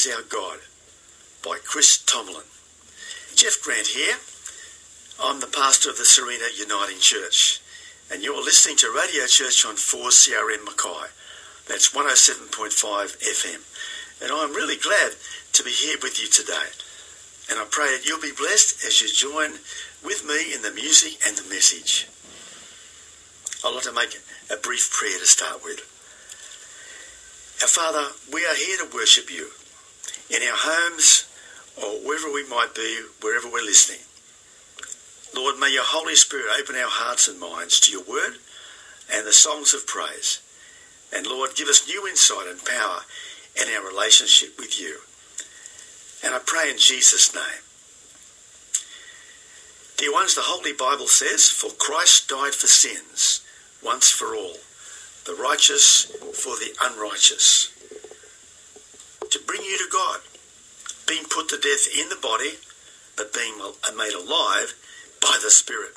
Is Our God by Chris Tomlin. Jeff Grant here. I'm the pastor of the Sarina Uniting Church, and you're listening to Radio Church on 4CRM Mackay. That's 107.5 FM. And I'm really glad to be here with you today. And I pray that you'll be blessed as you join with me in the music and the message. I'd like to make a brief prayer to start with. Our Father, we are here to worship you in our homes or wherever we might be, wherever we're listening. Lord, may your Holy Spirit open our hearts and minds to your word and the songs of praise. And Lord, give us new insight and power in our relationship with you. And I pray in Jesus' name. Dear ones, the Holy Bible says, For Christ died for sins once for all the righteous for the unrighteous, to bring you to God. being put to death in the body, but being uh, made alive by the Spirit.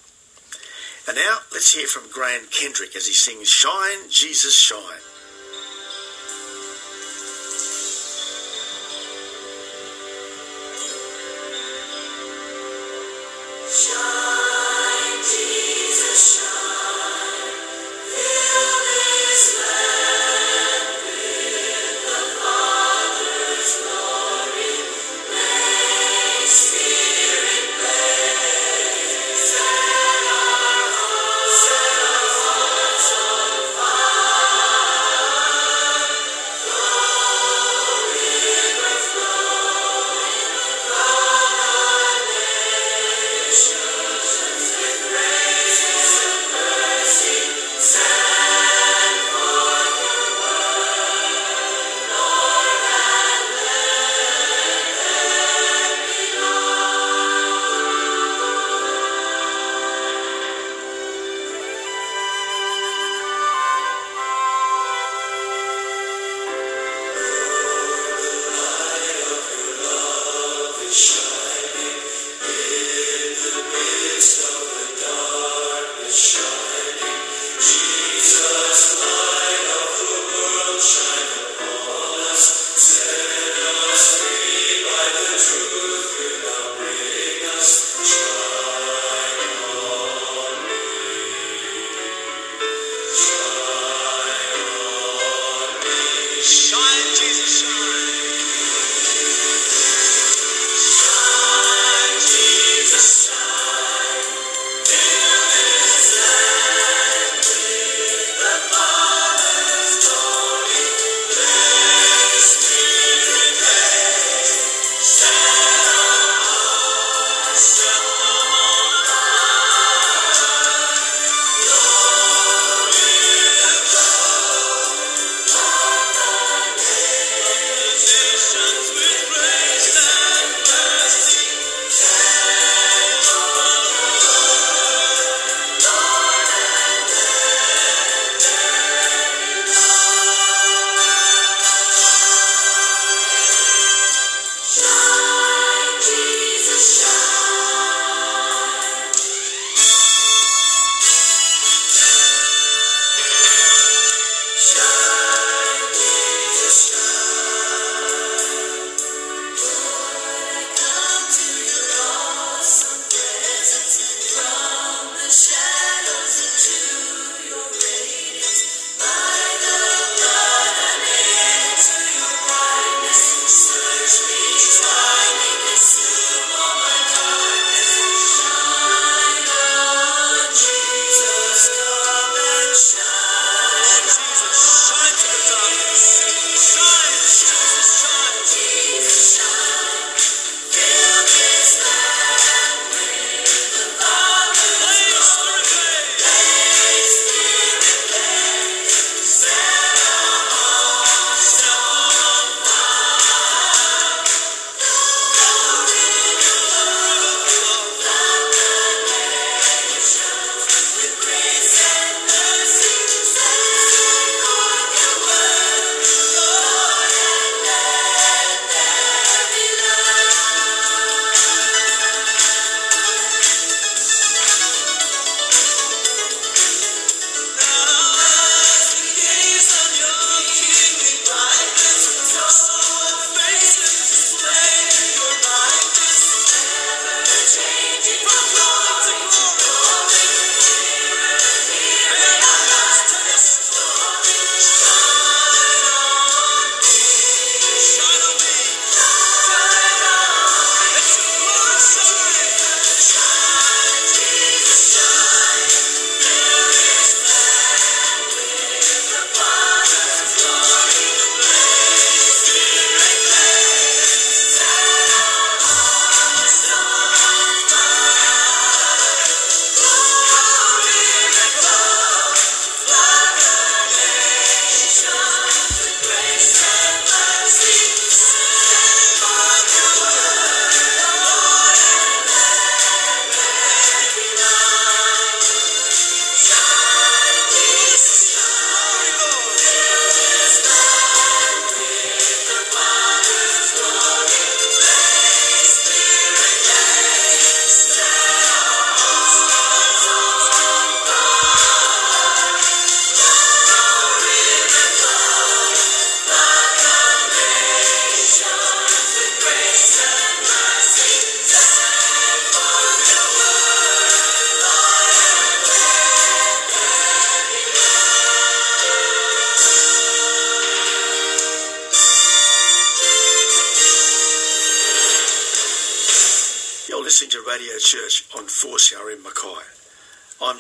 And now let's hear from Graham Kendrick as he sings Shine, Jesus, Shine.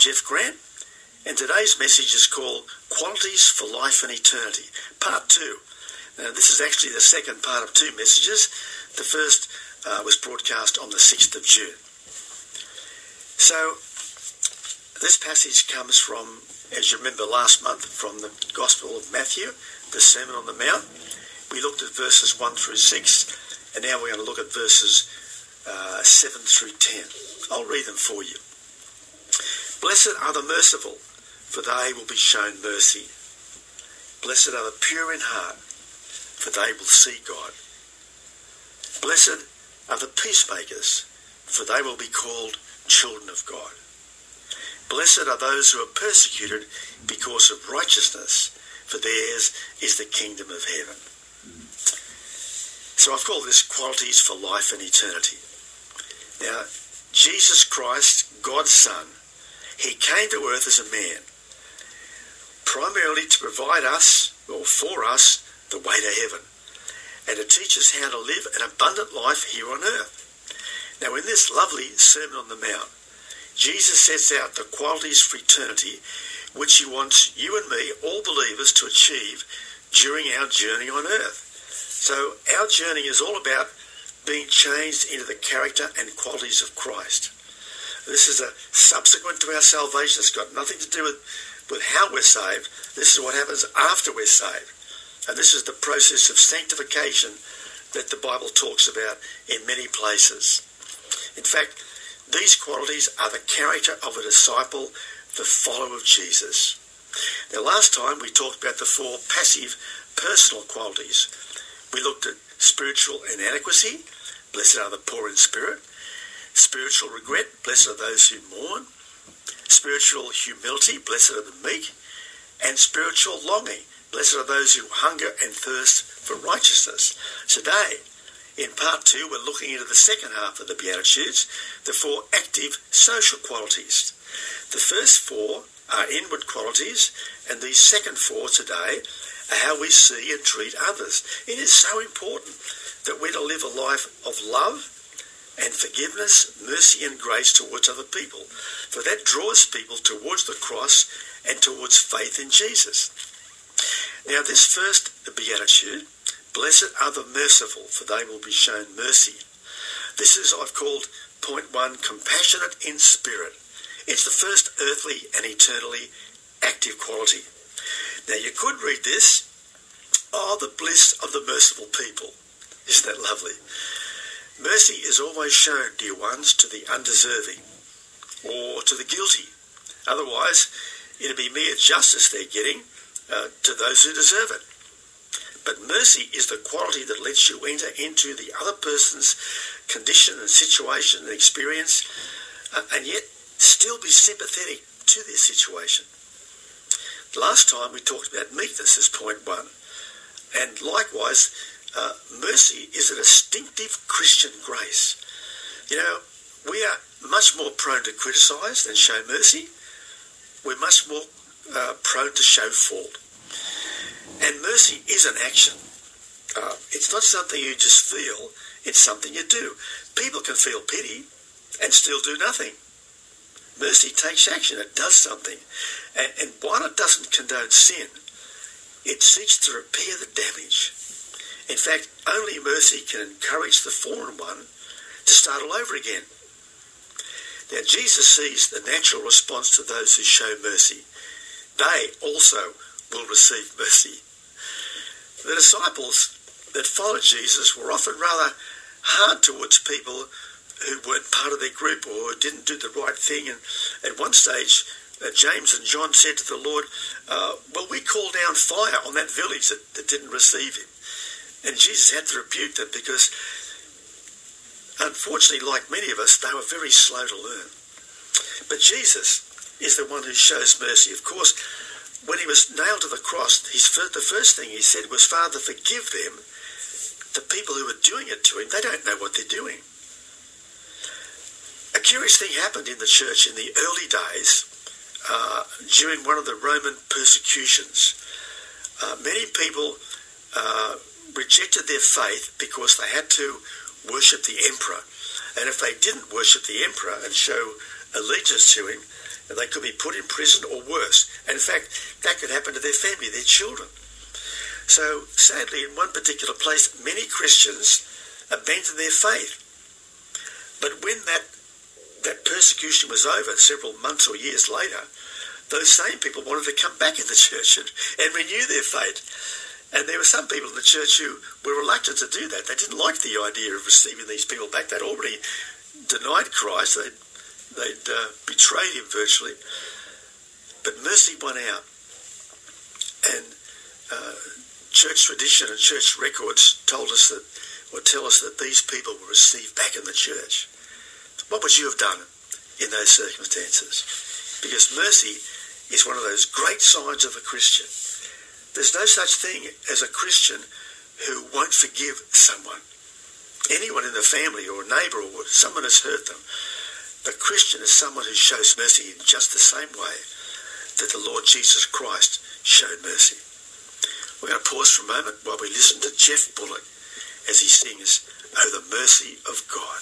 Jeff Grant, and today's message is called Qualities for Life and Eternity, Part 2. Now, this is actually the second part of two messages. The first uh, was broadcast on the 6th of June. So, this passage comes from, as you remember last month, from the Gospel of Matthew, the Sermon on the Mount. We looked at verses 1 through 6, and now we're going to look at verses uh, 7 through 10. I'll read them for you. Blessed are the merciful, for they will be shown mercy. Blessed are the pure in heart, for they will see God. Blessed are the peacemakers, for they will be called children of God. Blessed are those who are persecuted because of righteousness, for theirs is the kingdom of heaven. So I've called this qualities for life and eternity. Now, Jesus Christ, God's Son, he came to earth as a man, primarily to provide us, or for us, the way to heaven, and to teach us how to live an abundant life here on earth. Now, in this lovely Sermon on the Mount, Jesus sets out the qualities for eternity which he wants you and me, all believers, to achieve during our journey on earth. So, our journey is all about being changed into the character and qualities of Christ. This is a subsequent to our salvation. It's got nothing to do with, with how we're saved. This is what happens after we're saved. And this is the process of sanctification that the Bible talks about in many places. In fact, these qualities are the character of a disciple, the follower of Jesus. Now, last time we talked about the four passive personal qualities. We looked at spiritual inadequacy, blessed are the poor in spirit, spiritual regret, blessed are those who mourn, spiritual humility, blessed are the meek, and spiritual longing, blessed are those who hunger and thirst for righteousness. Today, in part two, we're looking into the second half of the Beatitudes, the four active social qualities. The first four are inward qualities, and the second four today are how we see and treat others. It is so important that we're to live a life of love and forgiveness, mercy, and grace towards other people. For that draws people towards the cross and towards faith in Jesus. Now, this first beatitude Blessed are the merciful, for they will be shown mercy. This is, I've called point one, compassionate in spirit. It's the first earthly and eternally active quality. Now, you could read this, oh, the bliss of the merciful people. Isn't that lovely? Mercy is always shown, dear ones, to the undeserving or to the guilty. Otherwise, it'd be mere justice they're getting uh, to those who deserve it. But mercy is the quality that lets you enter into the other person's condition and situation and experience, uh, and yet still be sympathetic to their situation. Last time we talked about meekness as point one. And likewise, uh, mercy is a distinctive Christian grace. You know, we are much more prone to criticise than show mercy. We're much more uh, prone to show fault. And mercy is an action. Uh, it's not something you just feel, it's something you do. People can feel pity and still do nothing. Mercy takes action, it does something. And, and while it doesn't condone sin, it seeks to repair the damage. In fact, only mercy can encourage the fallen one to start all over again. Now, Jesus sees the natural response to those who show mercy. They also will receive mercy. The disciples that followed Jesus were often rather hard towards people who weren't part of their group or didn't do the right thing. And at one stage, uh, James and John said to the Lord, uh, Well, we call down fire on that village that, that didn't receive him. And Jesus had to rebuke them because, unfortunately, like many of us, they were very slow to learn. But Jesus is the one who shows mercy. Of course, when he was nailed to the cross, his, the first thing he said was, Father, forgive them. The people who are doing it to him, they don't know what they're doing. A curious thing happened in the church in the early days uh, during one of the Roman persecutions. Uh, many people uh, rejected their faith because they had to worship the emperor. And if they didn't worship the emperor and show allegiance to him, they could be put in prison or worse. And in fact, that could happen to their family, their children. So sadly, in one particular place, many Christians abandoned their faith. But when that that persecution was over several months or years later, those same people wanted to come back in the church and, and renew their faith. And there were some people in the church who were reluctant to do that. They didn't like the idea of receiving these people back. They'd already denied Christ. They'd, they'd uh, betrayed him virtually. But mercy won out. And uh, church tradition and church records told us that, or tell us that these people were received back in the church. What would you have done in those circumstances? Because mercy is one of those great signs of a Christian. There's no such thing as a Christian who won't forgive someone. Anyone in the family or a neighbour or someone has hurt them. A Christian is someone who shows mercy in just the same way that the Lord Jesus Christ showed mercy. We're going to pause for a moment while we listen to Geoff Bullock as he sings, Oh, the Mercy of God.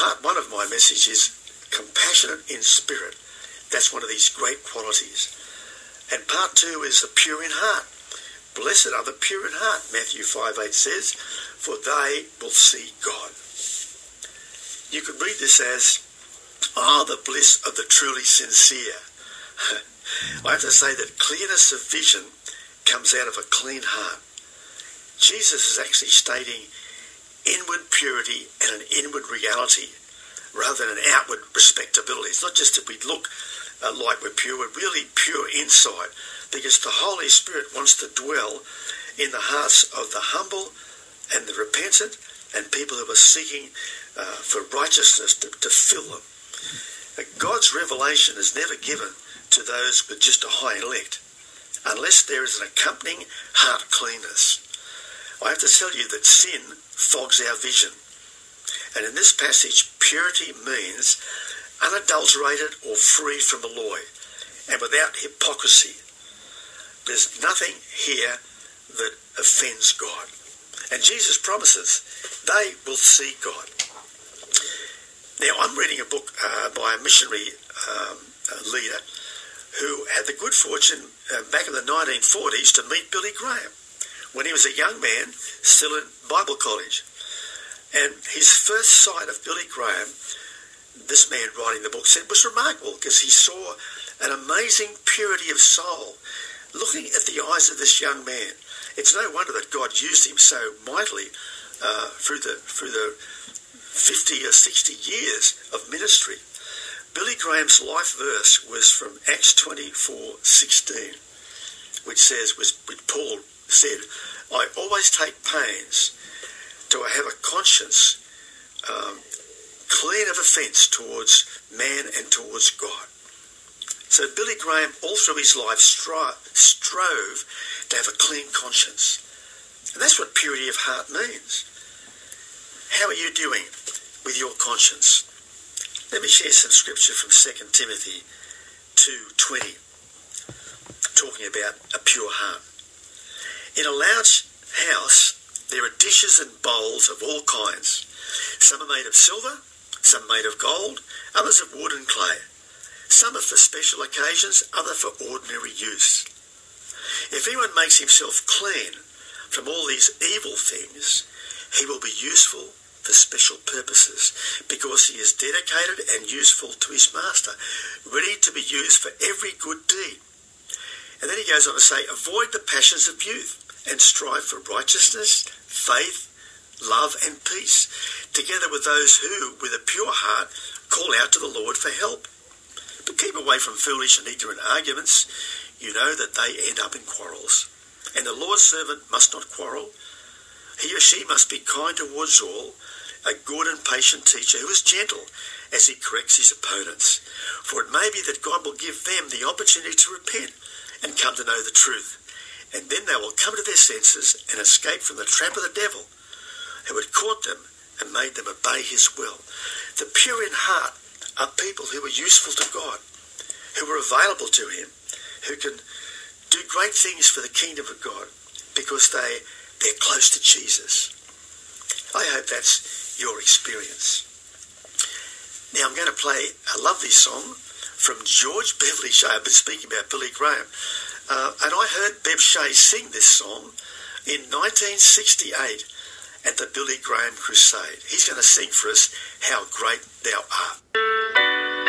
Part one of my message is compassionate in spirit. That's one of these great qualities. And part two is the pure in heart. Blessed are the pure in heart, Matthew 5 8 says, for they will see God. You could read this as, Ah, oh, the bliss of the truly sincere. I have to say that clearness of vision comes out of a clean heart. Jesus is actually stating inward purity and an inward reality rather than an outward respectability. It's not just that we look uh, like we're pure, we're really pure inside because the Holy Spirit wants to dwell in the hearts of the humble and the repentant and people who are seeking uh, for righteousness to, to fill them. God's revelation is never given to those with just a high intellect unless there is an accompanying heart cleanness. I have to tell you that sin fogs our vision. And in this passage, purity means unadulterated or free from alloy and without hypocrisy. There's nothing here that offends God. And Jesus promises they will see God. Now, I'm reading a book uh, by a missionary um, leader who had the good fortune uh, back in the 1940s to meet Billy Graham when he was a young man still in Bible college. And his first sight of Billy Graham this man writing the book said was remarkable because he saw an amazing purity of soul looking at the eyes of this young man. It's no wonder that God used him so mightily uh, through the through the 50 or 60 years of ministry. Billy Graham's life verse was from Acts 24:16, which says, which Paul said, "I always take pains to have a conscience um, clean of offence towards man and towards God. So Billy Graham, all through his life, stri- strove to have a clean conscience. And that's what purity of heart means. How are you doing with your conscience? Let me share some scripture from 2 Timothy 2.20, talking about a pure heart. In a large house, there are dishes and bowls of all kinds. Some are made of silver, some made of gold, others of wood and clay. Some are for special occasions, other for ordinary use. If anyone makes himself clean from all these evil things, he will be useful for special purposes because he is dedicated and useful to his master, ready to be used for every good deed. And then he goes on to say, avoid the passions of youth and strive for righteousness, faith, love, and peace, together with those who, with a pure heart, call out to the Lord for help. But keep away from foolish and ignorant arguments. You know that they end up in quarrels. And the Lord's servant must not quarrel. He or she must be kind towards all, a good and patient teacher who is gentle as he corrects his opponents. For it may be that God will give them the opportunity to repent and come to know the truth. And then they will come to their senses and escape from the trap of the devil who had caught them and made them obey his will. The pure in heart are people who are useful to God, who are available to him, who can do great things for the kingdom of God because they, they're close to Jesus. I hope that's your experience. Now I'm going to play a lovely song from George Beverly Shea. I've been speaking about Billy Graham. Uh, and I heard Bev Shea sing this song in 1968 at the Billy Graham Crusade. He's going to sing for us How Great Thou Art.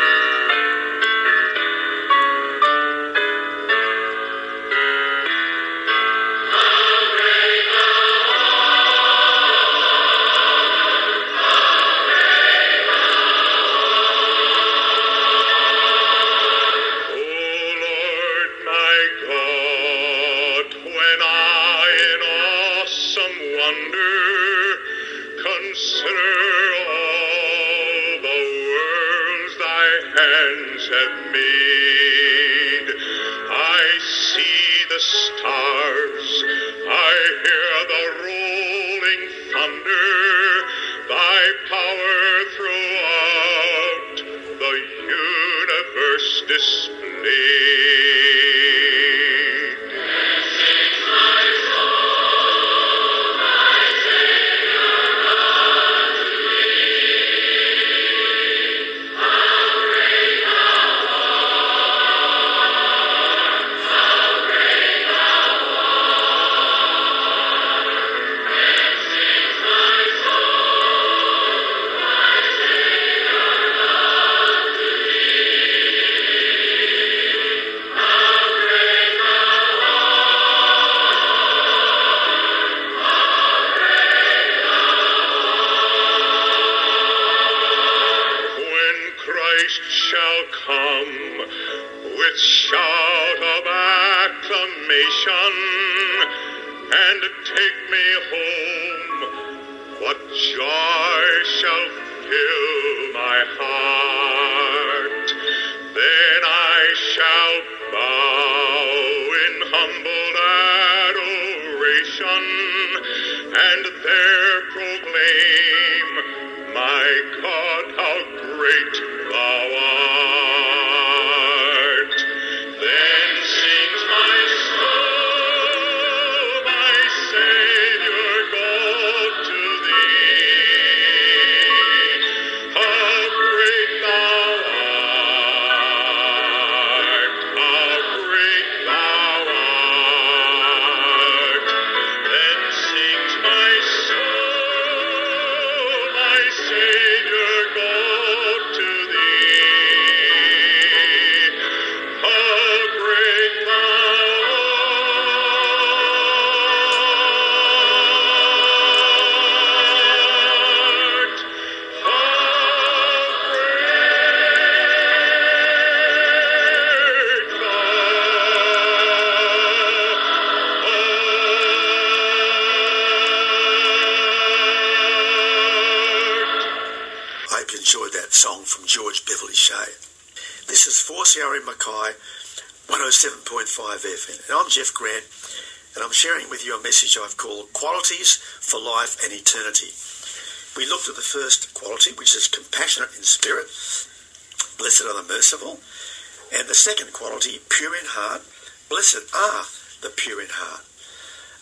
Second quality, pure in heart, blessed are the pure in heart.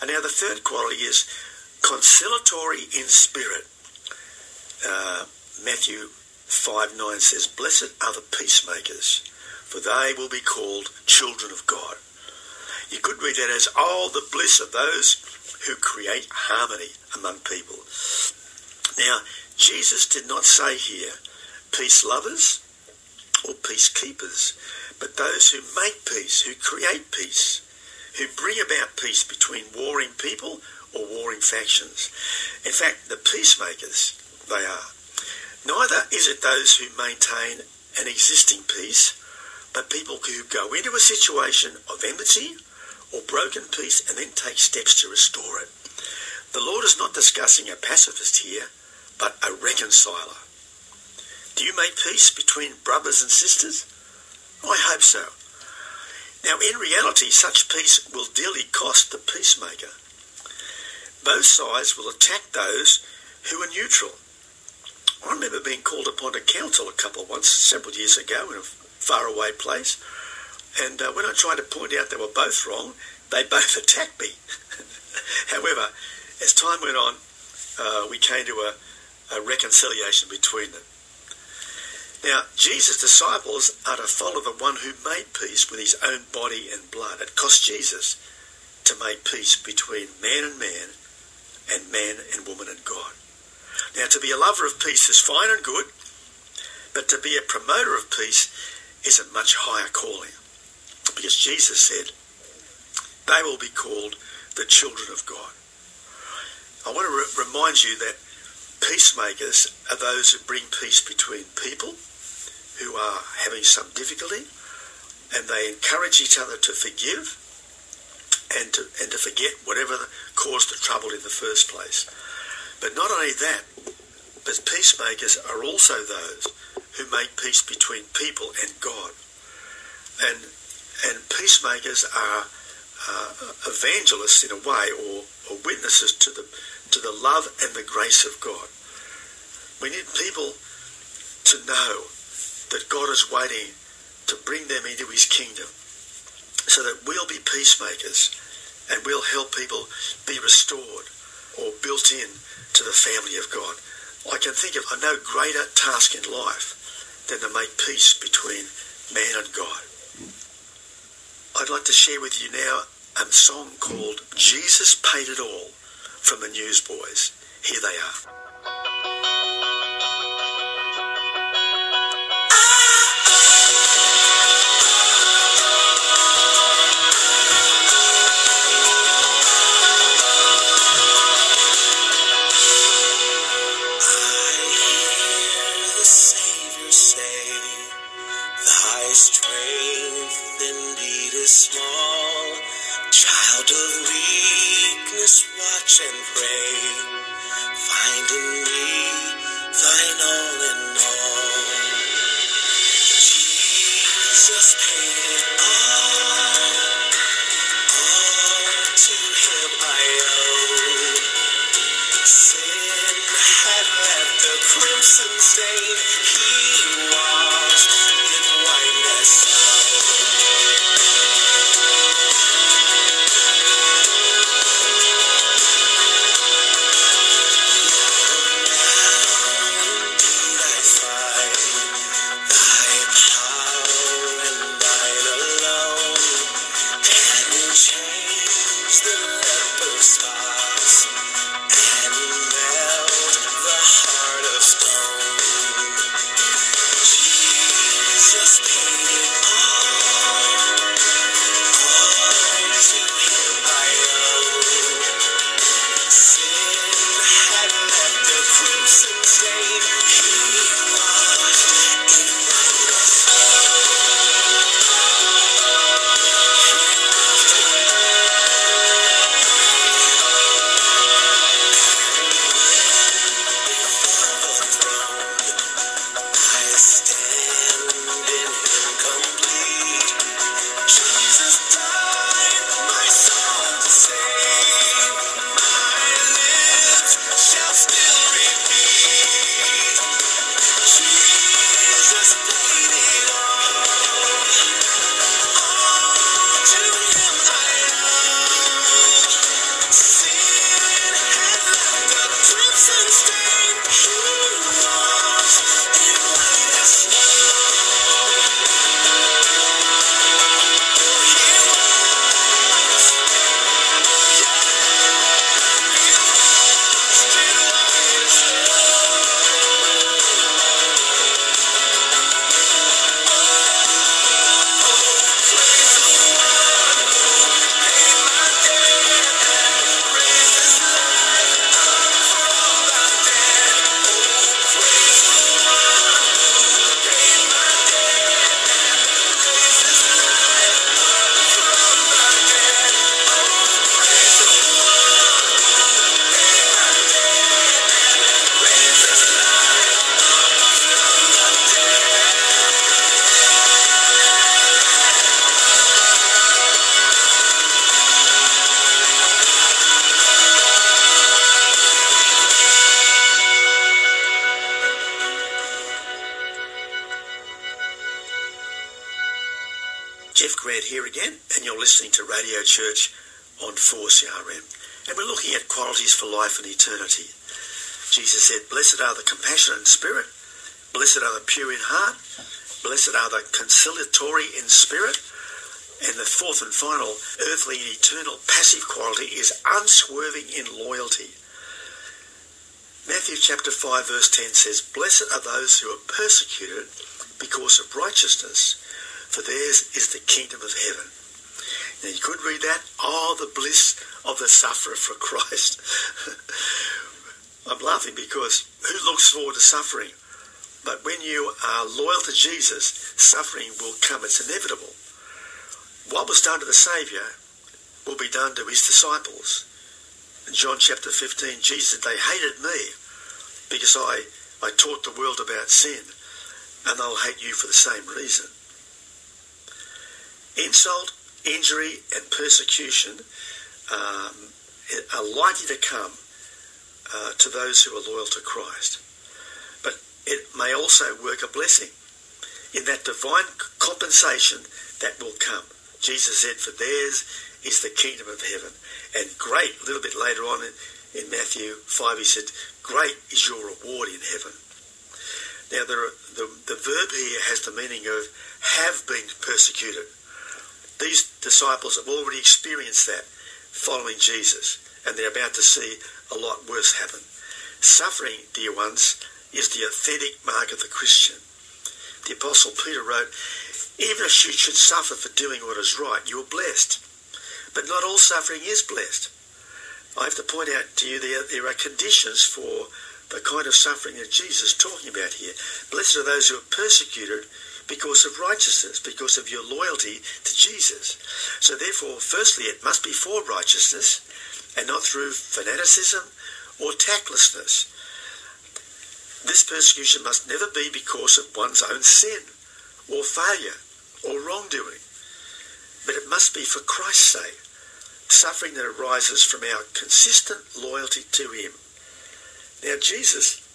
And now the third quality is conciliatory in spirit. Uh, Matthew 5 9 says, Blessed are the peacemakers, for they will be called children of God. You could read that as, Oh, the bliss of those who create harmony among people. Now, Jesus did not say here, peace lovers or peacekeepers, but those who make peace, who create peace, who bring about peace between warring people or warring factions. In fact, the peacemakers, they are. Neither is it those who maintain an existing peace, but people who go into a situation of enmity or broken peace and then take steps to restore it. The Lord is not discussing a pacifist here, but a reconciler. Do you make peace between brothers and sisters? I hope so. Now, in reality, such peace will dearly cost the peacemaker. Both sides will attack those who are neutral. I remember being called upon to counsel a couple once, several years ago, in a faraway place. And uh, when I tried to point out they were both wrong, they both attacked me. However, as time went on, uh, we came to a, a reconciliation between them. Now, Jesus' disciples are to follow the one who made peace with his own body and blood. It cost Jesus to make peace between man and man and man and woman and God. Now, to be a lover of peace is fine and good, but to be a promoter of peace is a much higher calling. Because Jesus said, they will be called the children of God. I want to re- remind you that peacemakers are those who bring peace between people who are having some difficulty and they encourage each other to forgive and to, and to forget whatever caused the trouble in the first place. But not only that, but peacemakers are also those who make peace between people and God. And and peacemakers are uh, evangelists in a way, or, or witnesses to the to the love and the grace of God. We need people to know that God is waiting to bring them into His kingdom, so that we'll be peacemakers and we'll help people be restored or built in to the family of God. I can think of no greater task in life than to make peace between man and God. I'd like to share with you now a song called Jesus Paid It All from the Newsboys. Here they are. Crimson you. Listening to Radio Church on 4CRM. And we're looking at qualities for life and eternity. Jesus said, Blessed are the compassionate in spirit, blessed are the pure in heart, blessed are the conciliatory in spirit. And the fourth and final earthly and eternal passive quality is unswerving in loyalty. Matthew chapter 5 verse 10 says, Blessed are those who are persecuted because of righteousness, for theirs is the kingdom of heaven. You could read that, oh, the bliss of the sufferer for Christ. I'm laughing because who looks forward to suffering? But when you are loyal to Jesus, suffering will come. It's inevitable. What was done to the Saviour will be done to his disciples. In John chapter 15, Jesus said, They hated me because I, I taught the world about sin, and they'll hate you for the same reason. Insult, injury, and persecution um, are likely to come uh, to those who are loyal to Christ. But it may also work a blessing in that divine compensation that will come. Jesus said, For theirs is the kingdom of heaven. And great, a little bit later on in, in Matthew 5, he said, Great is your reward in heaven. Now, the, the, the verb here has the meaning of have been persecuted. These disciples have already experienced that following Jesus, and they're about to see a lot worse happen. Suffering, dear ones, is the authentic mark of the Christian. The Apostle Peter wrote, Even if you should suffer for doing what is right, you are blessed. But not all suffering is blessed. I have to point out to you there, there are conditions for the kind of suffering that Jesus is talking about here. Blessed are those who are persecuted because of righteousness, because of your loyalty to Jesus. So therefore, firstly, it must be for righteousness, and not through fanaticism or tactlessness. This persecution must never be because of one's own sin or failure or wrongdoing, but it must be for Christ's sake, suffering that arises from our consistent loyalty to Him. Now, Jesus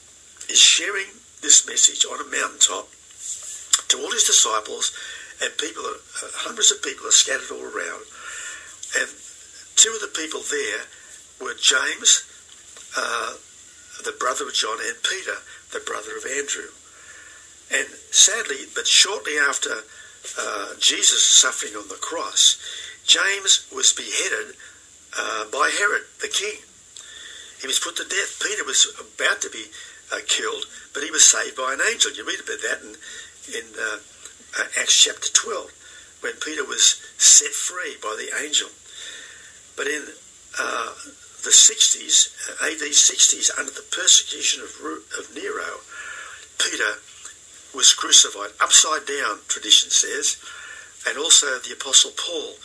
is sharing this message on a mountaintop to all his disciples, and people, uh, hundreds of people are scattered all around. And two of the people there were James, uh, the brother of John, and Peter, the brother of Andrew. And sadly, but shortly after uh, Jesus suffering on the cross, James was beheaded uh, by Herod the king. He was put to death. Peter was about to be uh, killed, but he was saved by an angel. You read about that in, in uh, uh Acts chapter 12, when Peter was set free by the angel. But in uh, the 60s, uh, AD 60s, under the persecution of, of Nero, Peter was crucified upside down, tradition says, and also the Apostle Paul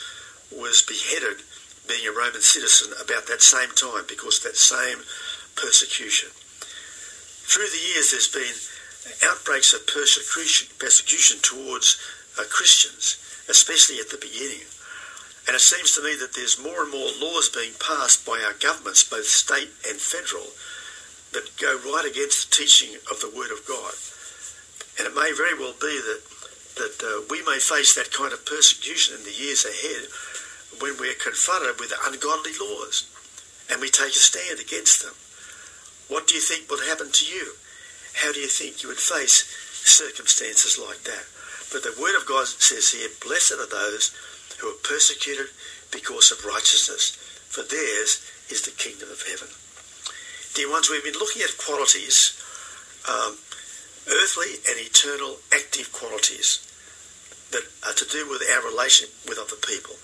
was beheaded, being a Roman citizen, about that same time because of that same persecution. Through the years, there's been outbreaks of persecution, towards uh, Christians, especially at the beginning. And it seems to me that there's more and more laws being passed by our governments, both state and federal, that go right against the teaching of the Word of God. And it may very well be that that uh, we may face that kind of persecution in the years ahead when we're confronted with ungodly laws and we take a stand against them. What do you think would happen to you? How do you think you would face circumstances like that? But the Word of God says here, Blessed are those who are persecuted because of righteousness, for theirs is the kingdom of heaven. Dear ones, we've been looking at qualities, um, earthly and eternal active qualities that are to do with our relation with other people.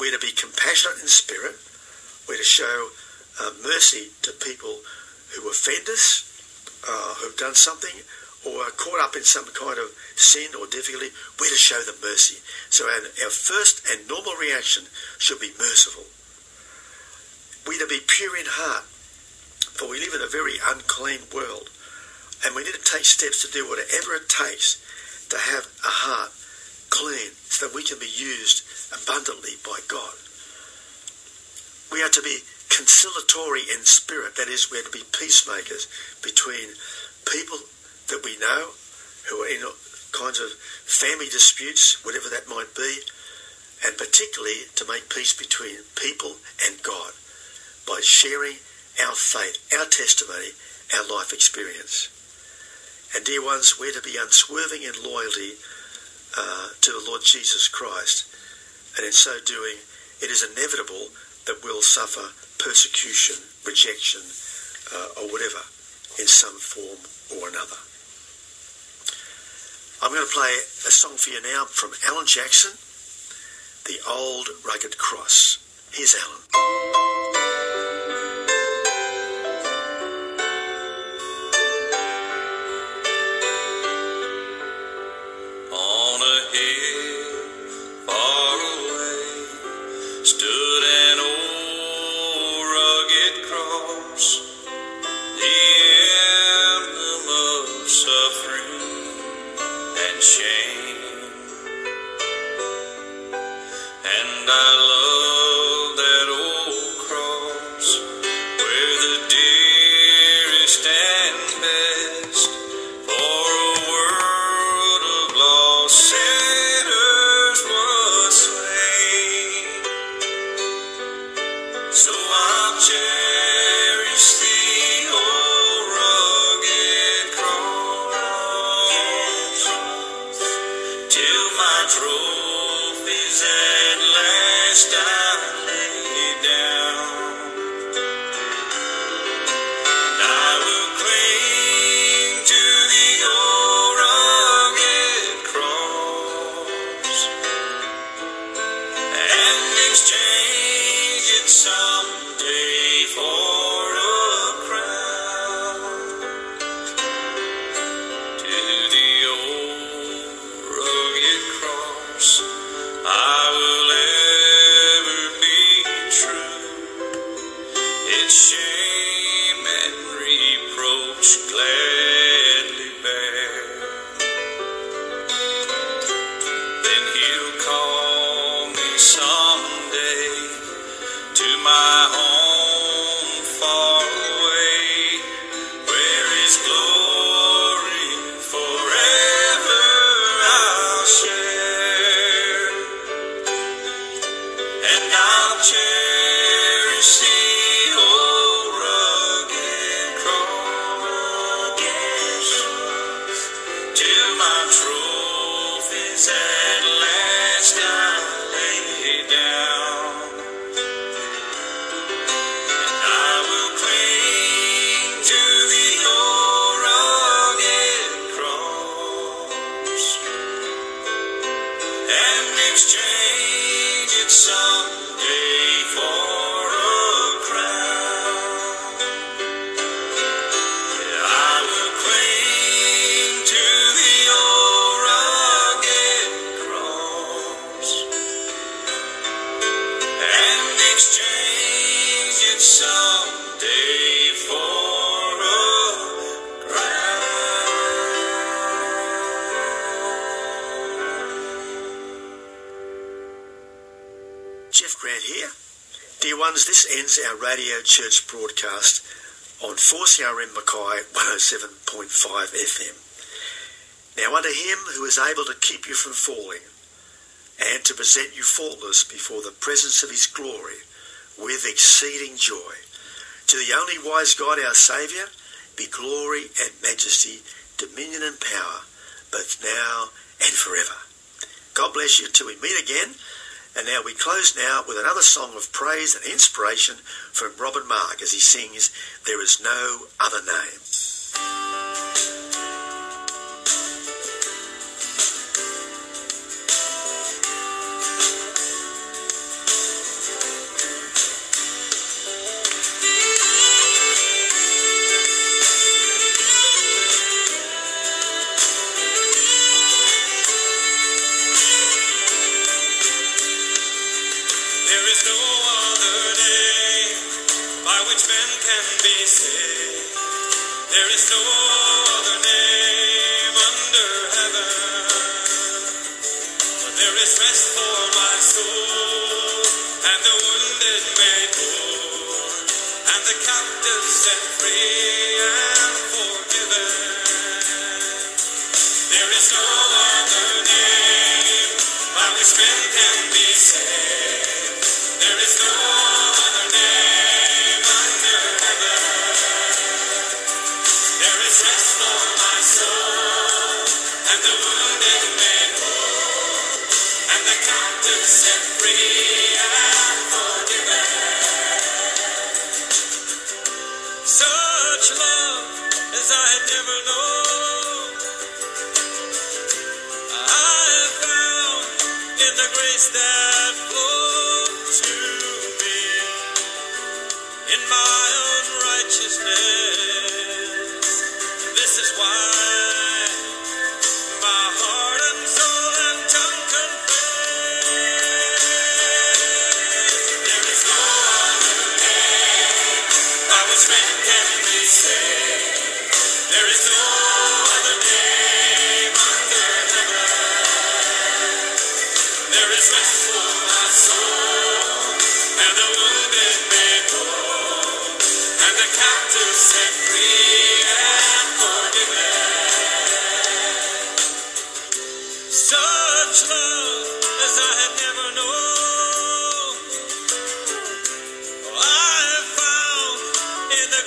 We're to be compassionate in spirit. We're to show uh, mercy to people who offend us, uh, who've done something, or are caught up in some kind of sin or difficulty, we're to show them mercy. So our, our first and normal reaction should be merciful. We're to be pure in heart, for we live in a very unclean world. And we need to take steps to do whatever it takes to have a heart clean so that we can be used abundantly by God. We are to be conciliatory in spirit. That is, we're to be peacemakers between people that we know who are in kinds of family disputes, whatever that might be, and particularly to make peace between people and God by sharing our faith, our testimony, our life experience. And dear ones, we're to be unswerving in loyalty uh, to the Lord Jesus Christ. And in so doing, it is inevitable that we'll suffer persecution, rejection, uh, or whatever in some form or another. I'm going to play a song for you now from Alan Jackson, The Old Rugged Cross. Here's Alan. Ones, this ends our Radio Church broadcast on 4CRM Mackay 107.5 FM. Now unto him who is able to keep you from falling and to present you faultless before the presence of his glory with exceeding joy. To the only wise God our Saviour be glory and majesty, dominion and power, both now and forever. God bless you until we meet again. And now we close now with another song of praise and inspiration from Robin Mark as he sings, There is no other name. Wounded made whole, and the captive set free and forgiven. There is no other name by which men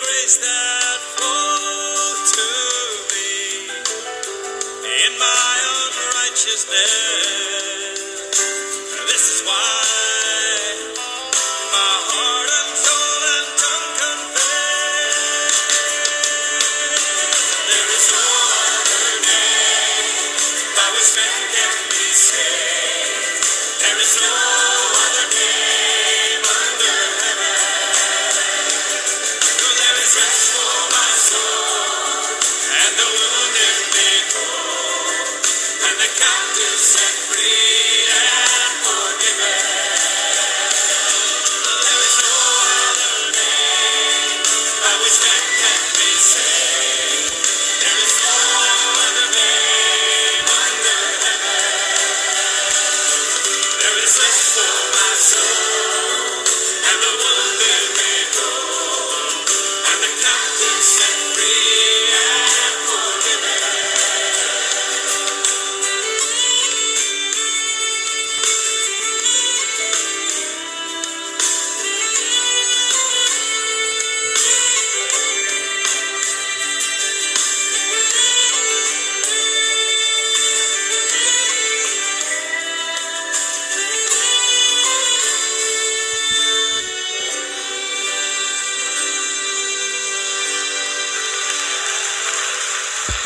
grace that flows.